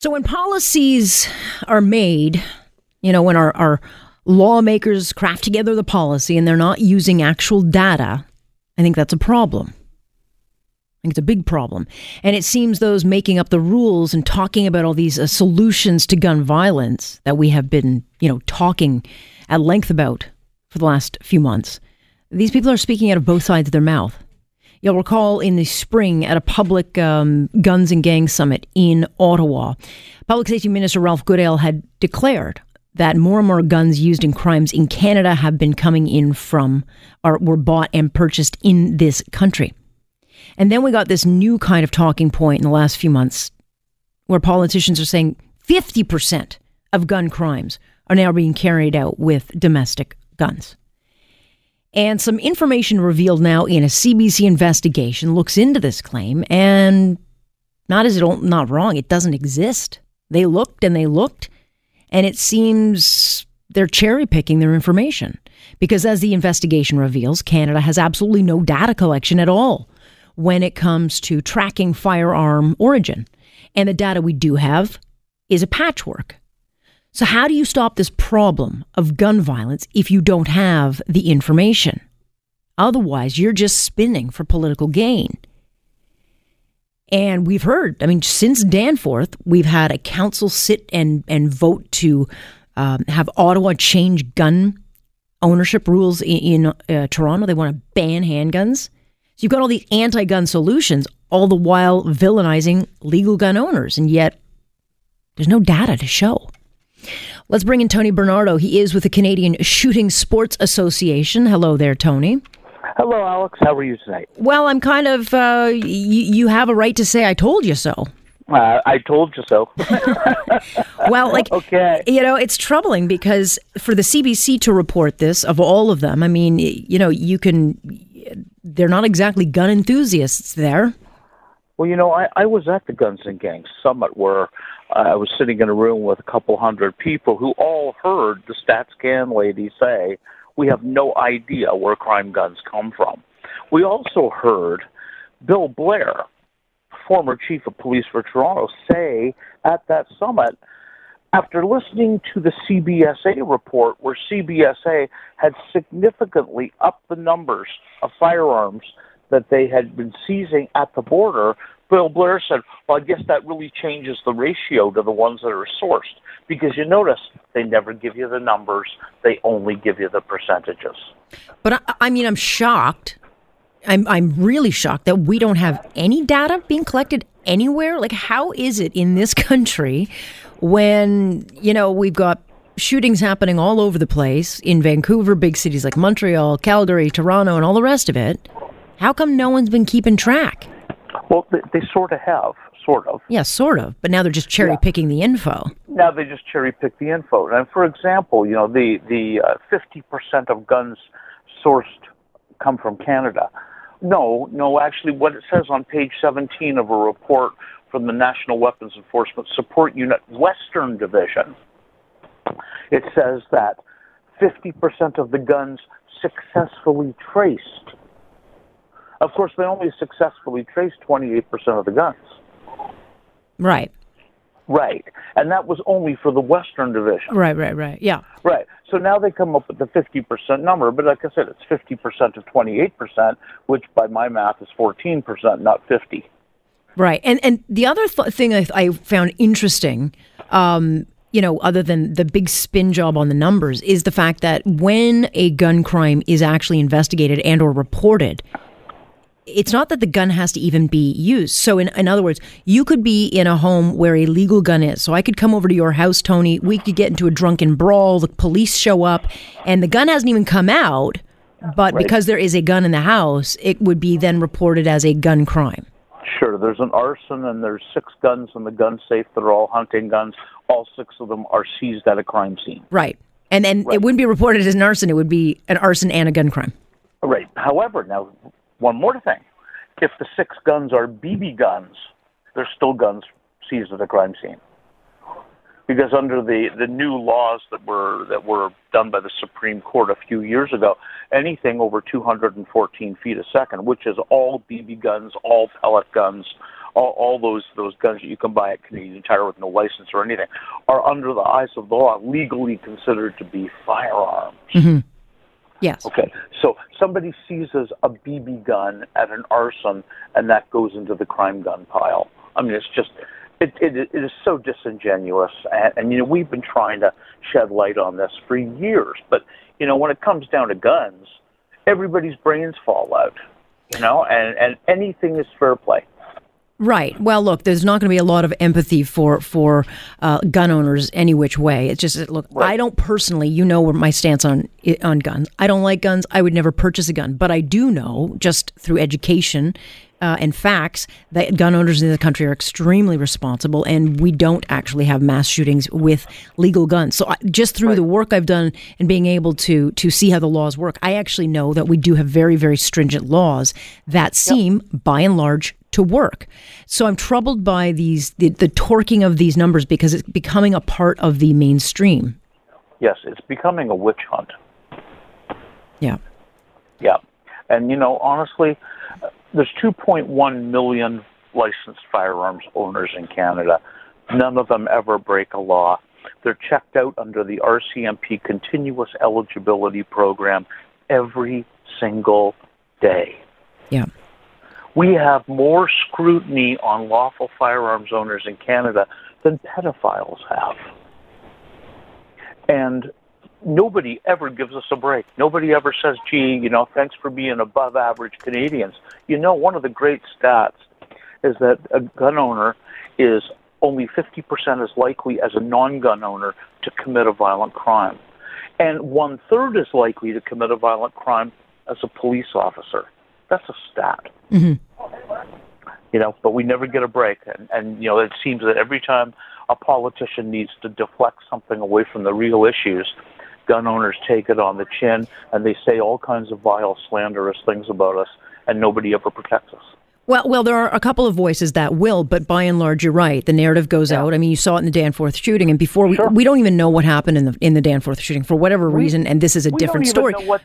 So when policies are made, you know, when our, our lawmakers craft together the policy and they're not using actual data, I think that's a problem. I think it's a big problem. And it seems those making up the rules and talking about all these uh, solutions to gun violence that we have been, you know, talking at length about for the last few months, these people are speaking out of both sides of their mouth. You'll recall in the spring at a public um, guns and gangs summit in Ottawa, Public Safety Minister Ralph Goodale had declared that more and more guns used in crimes in Canada have been coming in from or were bought and purchased in this country. And then we got this new kind of talking point in the last few months where politicians are saying 50% of gun crimes are now being carried out with domestic guns. And some information revealed now in a CBC investigation looks into this claim, and not as it all, not wrong, it doesn't exist. They looked and they looked, and it seems they're cherry picking their information because, as the investigation reveals, Canada has absolutely no data collection at all when it comes to tracking firearm origin, and the data we do have is a patchwork. So, how do you stop this problem of gun violence if you don't have the information? Otherwise, you're just spinning for political gain. And we've heard, I mean, since Danforth, we've had a council sit and, and vote to um, have Ottawa change gun ownership rules in, in uh, Toronto. They want to ban handguns. So you've got all these anti gun solutions, all the while villainizing legal gun owners. And yet, there's no data to show. Let's bring in Tony Bernardo. He is with the Canadian Shooting Sports Association. Hello there, Tony. Hello, Alex. How are you tonight? Well, I'm kind of. Uh, y- you have a right to say "I told you so." Uh, I told you so. well, like, okay. you know, it's troubling because for the CBC to report this, of all of them, I mean, you know, you can. They're not exactly gun enthusiasts there. Well, you know, I, I was at the Guns and Gangs Summit where I was sitting in a room with a couple hundred people who all heard the StatsCan lady say, We have no idea where crime guns come from. We also heard Bill Blair, former chief of police for Toronto, say at that summit, after listening to the CBSA report, where CBSA had significantly upped the numbers of firearms that they had been seizing at the border, Bill Blair said, Well, I guess that really changes the ratio to the ones that are sourced because you notice they never give you the numbers, they only give you the percentages. But I, I mean, I'm shocked. I'm, I'm really shocked that we don't have any data being collected anywhere. Like, how is it in this country when, you know, we've got shootings happening all over the place in Vancouver, big cities like Montreal, Calgary, Toronto, and all the rest of it? How come no one's been keeping track? Well, they, they sort of have, sort of. Yeah, sort of. But now they're just cherry picking the info. Now they just cherry pick the info. And for example, you know, the the uh, fifty percent of guns sourced come from Canada. No, no. Actually, what it says on page seventeen of a report from the National Weapons Enforcement Support Unit Western Division, it says that fifty percent of the guns successfully traced of course, they only successfully traced 28% of the guns. Right. Right. And that was only for the Western Division. Right, right, right. Yeah. Right. So now they come up with the 50% number, but like I said, it's 50% of 28%, which by my math is 14%, not 50. Right. And and the other th- thing I, I, found interesting, um, you know, other than the big spin job on the numbers, is the fact that when a gun crime is actually investigated and or reported, it's not that the gun has to even be used. So, in, in other words, you could be in a home where a legal gun is. So, I could come over to your house, Tony. We could get into a drunken brawl. The police show up, and the gun hasn't even come out. But right. because there is a gun in the house, it would be then reported as a gun crime. Sure. There's an arson, and there's six guns in the gun safe that are all hunting guns. All six of them are seized at a crime scene. Right. And then right. it wouldn't be reported as an arson. It would be an arson and a gun crime. Right. However, now one more thing. If the six guns are BB guns, they're still guns seized at the crime scene. Because under the, the new laws that were that were done by the Supreme Court a few years ago, anything over 214 feet a second, which is all BB guns, all pellet guns, all, all those those guns that you can buy at Canadian Tire with no license or anything are under the eyes of the law legally considered to be firearms. Mm-hmm. Yes. Okay. So somebody seizes a BB gun at an arson, and that goes into the crime gun pile. I mean, it's just it, it, it is so disingenuous, and, and you know we've been trying to shed light on this for years, but you know when it comes down to guns, everybody's brains fall out, you know, and and anything is fair play. Right. Well, look, there's not going to be a lot of empathy for for uh, gun owners any which way. It's just look, right. I don't personally, you know, my stance on on guns. I don't like guns. I would never purchase a gun, but I do know just through education uh, and facts that gun owners in the country are extremely responsible, and we don't actually have mass shootings with legal guns. So, I, just through right. the work I've done and being able to to see how the laws work, I actually know that we do have very very stringent laws that seem, yep. by and large, to work. So I'm troubled by these the, the torquing of these numbers because it's becoming a part of the mainstream. Yes, it's becoming a witch hunt. Yeah. Yeah. And you know, honestly, there's 2.1 million licensed firearms owners in Canada. None of them ever break a law. They're checked out under the RCMP continuous eligibility program every single day. Yeah we have more scrutiny on lawful firearms owners in Canada than pedophiles have. And nobody ever gives us a break. Nobody ever says, gee, you know, thanks for being above average Canadians. You know, one of the great stats is that a gun owner is only 50% as likely as a non gun owner to commit a violent crime. And one third as likely to commit a violent crime as a police officer. That's a stat. Mm-hmm. You know, but we never get a break, and, and you know it seems that every time a politician needs to deflect something away from the real issues, gun owners take it on the chin and they say all kinds of vile, slanderous things about us, and nobody ever protects us. Well, well, there are a couple of voices that will, but by and large, you're right. The narrative goes yeah. out. I mean, you saw it in the Danforth shooting, and before we, sure. we don't even know what happened in the in the Danforth shooting for whatever we, reason. And this is a different story. What,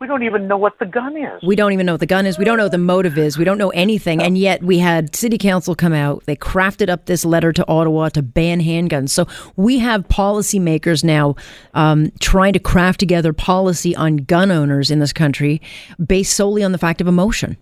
we don't even know what the gun is. We don't even know what the gun is. We don't know what the motive is. We don't know anything. And yet we had city council come out. They crafted up this letter to Ottawa to ban handguns. So we have policymakers now um, trying to craft together policy on gun owners in this country based solely on the fact of emotion.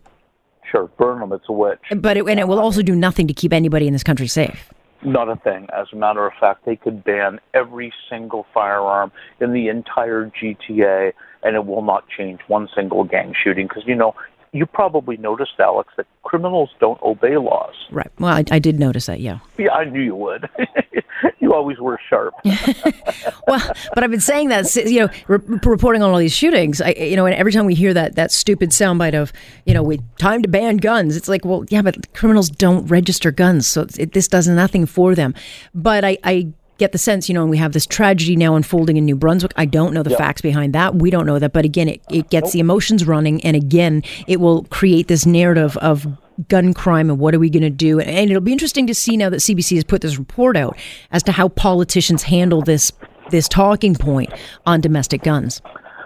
Sure, burn them. It's a witch. But it, and it will also do nothing to keep anybody in this country safe. Not a thing. As a matter of fact, they could ban every single firearm in the entire GTA, and it will not change one single gang shooting. Because you know, you probably noticed, Alex, that criminals don't obey laws. Right. Well, I, I did notice that. Yeah. Yeah, I knew you would. you always were sharp. well, but I've been saying that, you know, re- reporting on all these shootings. I, you know, and every time we hear that that stupid soundbite of, you know, we time to ban guns. It's like, well, yeah, but criminals don't register guns, so it, this does nothing for them. But I, I get the sense, you know, and we have this tragedy now unfolding in New Brunswick. I don't know the yep. facts behind that. We don't know that. But again, it, it gets nope. the emotions running. And again, it will create this narrative of gun crime and what are we going to do. And it'll be interesting to see now that CBC has put this report out as to how politicians handle this this talking point on domestic guns.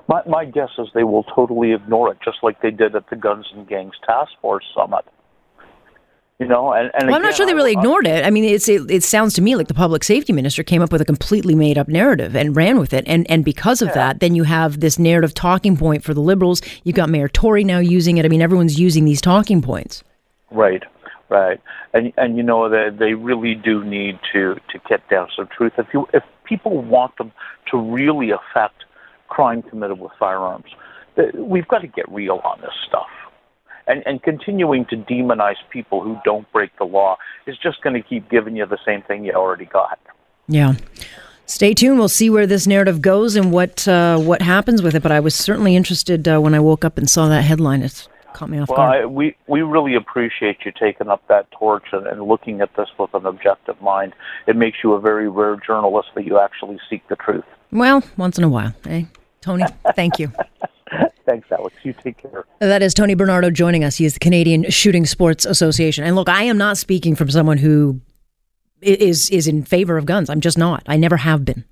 My, my guess is they will totally ignore it, just like they did at the Guns and Gangs Task Force Summit. You know, and, and well, I'm not sure they really ignored it. I mean, it's it, it, sounds to me like the public safety minister came up with a completely made up narrative and ran with it, and and because of yeah. that, then you have this narrative talking point for the liberals. You've got Mayor Tory now using it. I mean, everyone's using these talking points. Right, right, and and you know that they really do need to to get down some truth. If you if people want them to really affect crime committed with firearms, we've got to get real on this stuff and, and continuing to demonize people who don't break the law is just going to keep giving you the same thing you already got. Yeah. Stay tuned. We'll see where this narrative goes and what uh, what happens with it. But I was certainly interested uh, when I woke up and saw that headline. It caught me off well, guard. I, we we really appreciate you taking up that torch and, and looking at this with an objective mind. It makes you a very rare journalist that you actually seek the truth. Well, once in a while, eh? Tony, thank you. Thanks, Alex. You take care. That is Tony Bernardo joining us. He is the Canadian Shooting Sports Association. And look, I am not speaking from someone who is is in favor of guns. I'm just not. I never have been.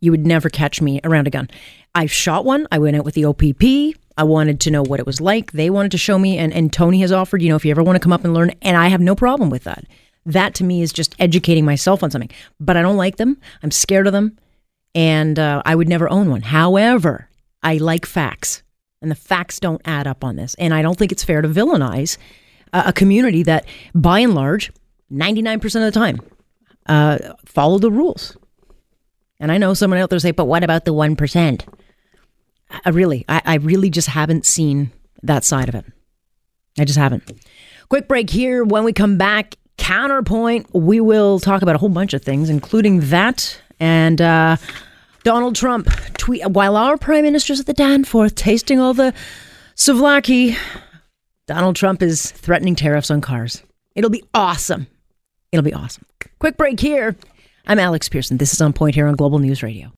You would never catch me around a gun. I've shot one. I went out with the OPP. I wanted to know what it was like. They wanted to show me, and, and Tony has offered, you know, if you ever want to come up and learn, and I have no problem with that. That to me is just educating myself on something. But I don't like them. I'm scared of them, and uh, I would never own one. However, I like facts, and the facts don't add up on this. And I don't think it's fair to villainize a, community that, by and large, 99% of the time, uh, follow the rules. And I know someone out there say, but what about the 1%? I really, I, I really just haven't seen that side of it. I just haven't. Quick break here. When we come back, counterpoint, we will talk about a whole bunch of things, including that and uh, Donald Trump tweet while our prime minister's at the Danforth tasting all the souvlaki. Donald Trump is threatening tariffs on cars. It'll be awesome. It'll be awesome. Quick break here. I'm Alex Pearson. This is On Point here on Global News Radio.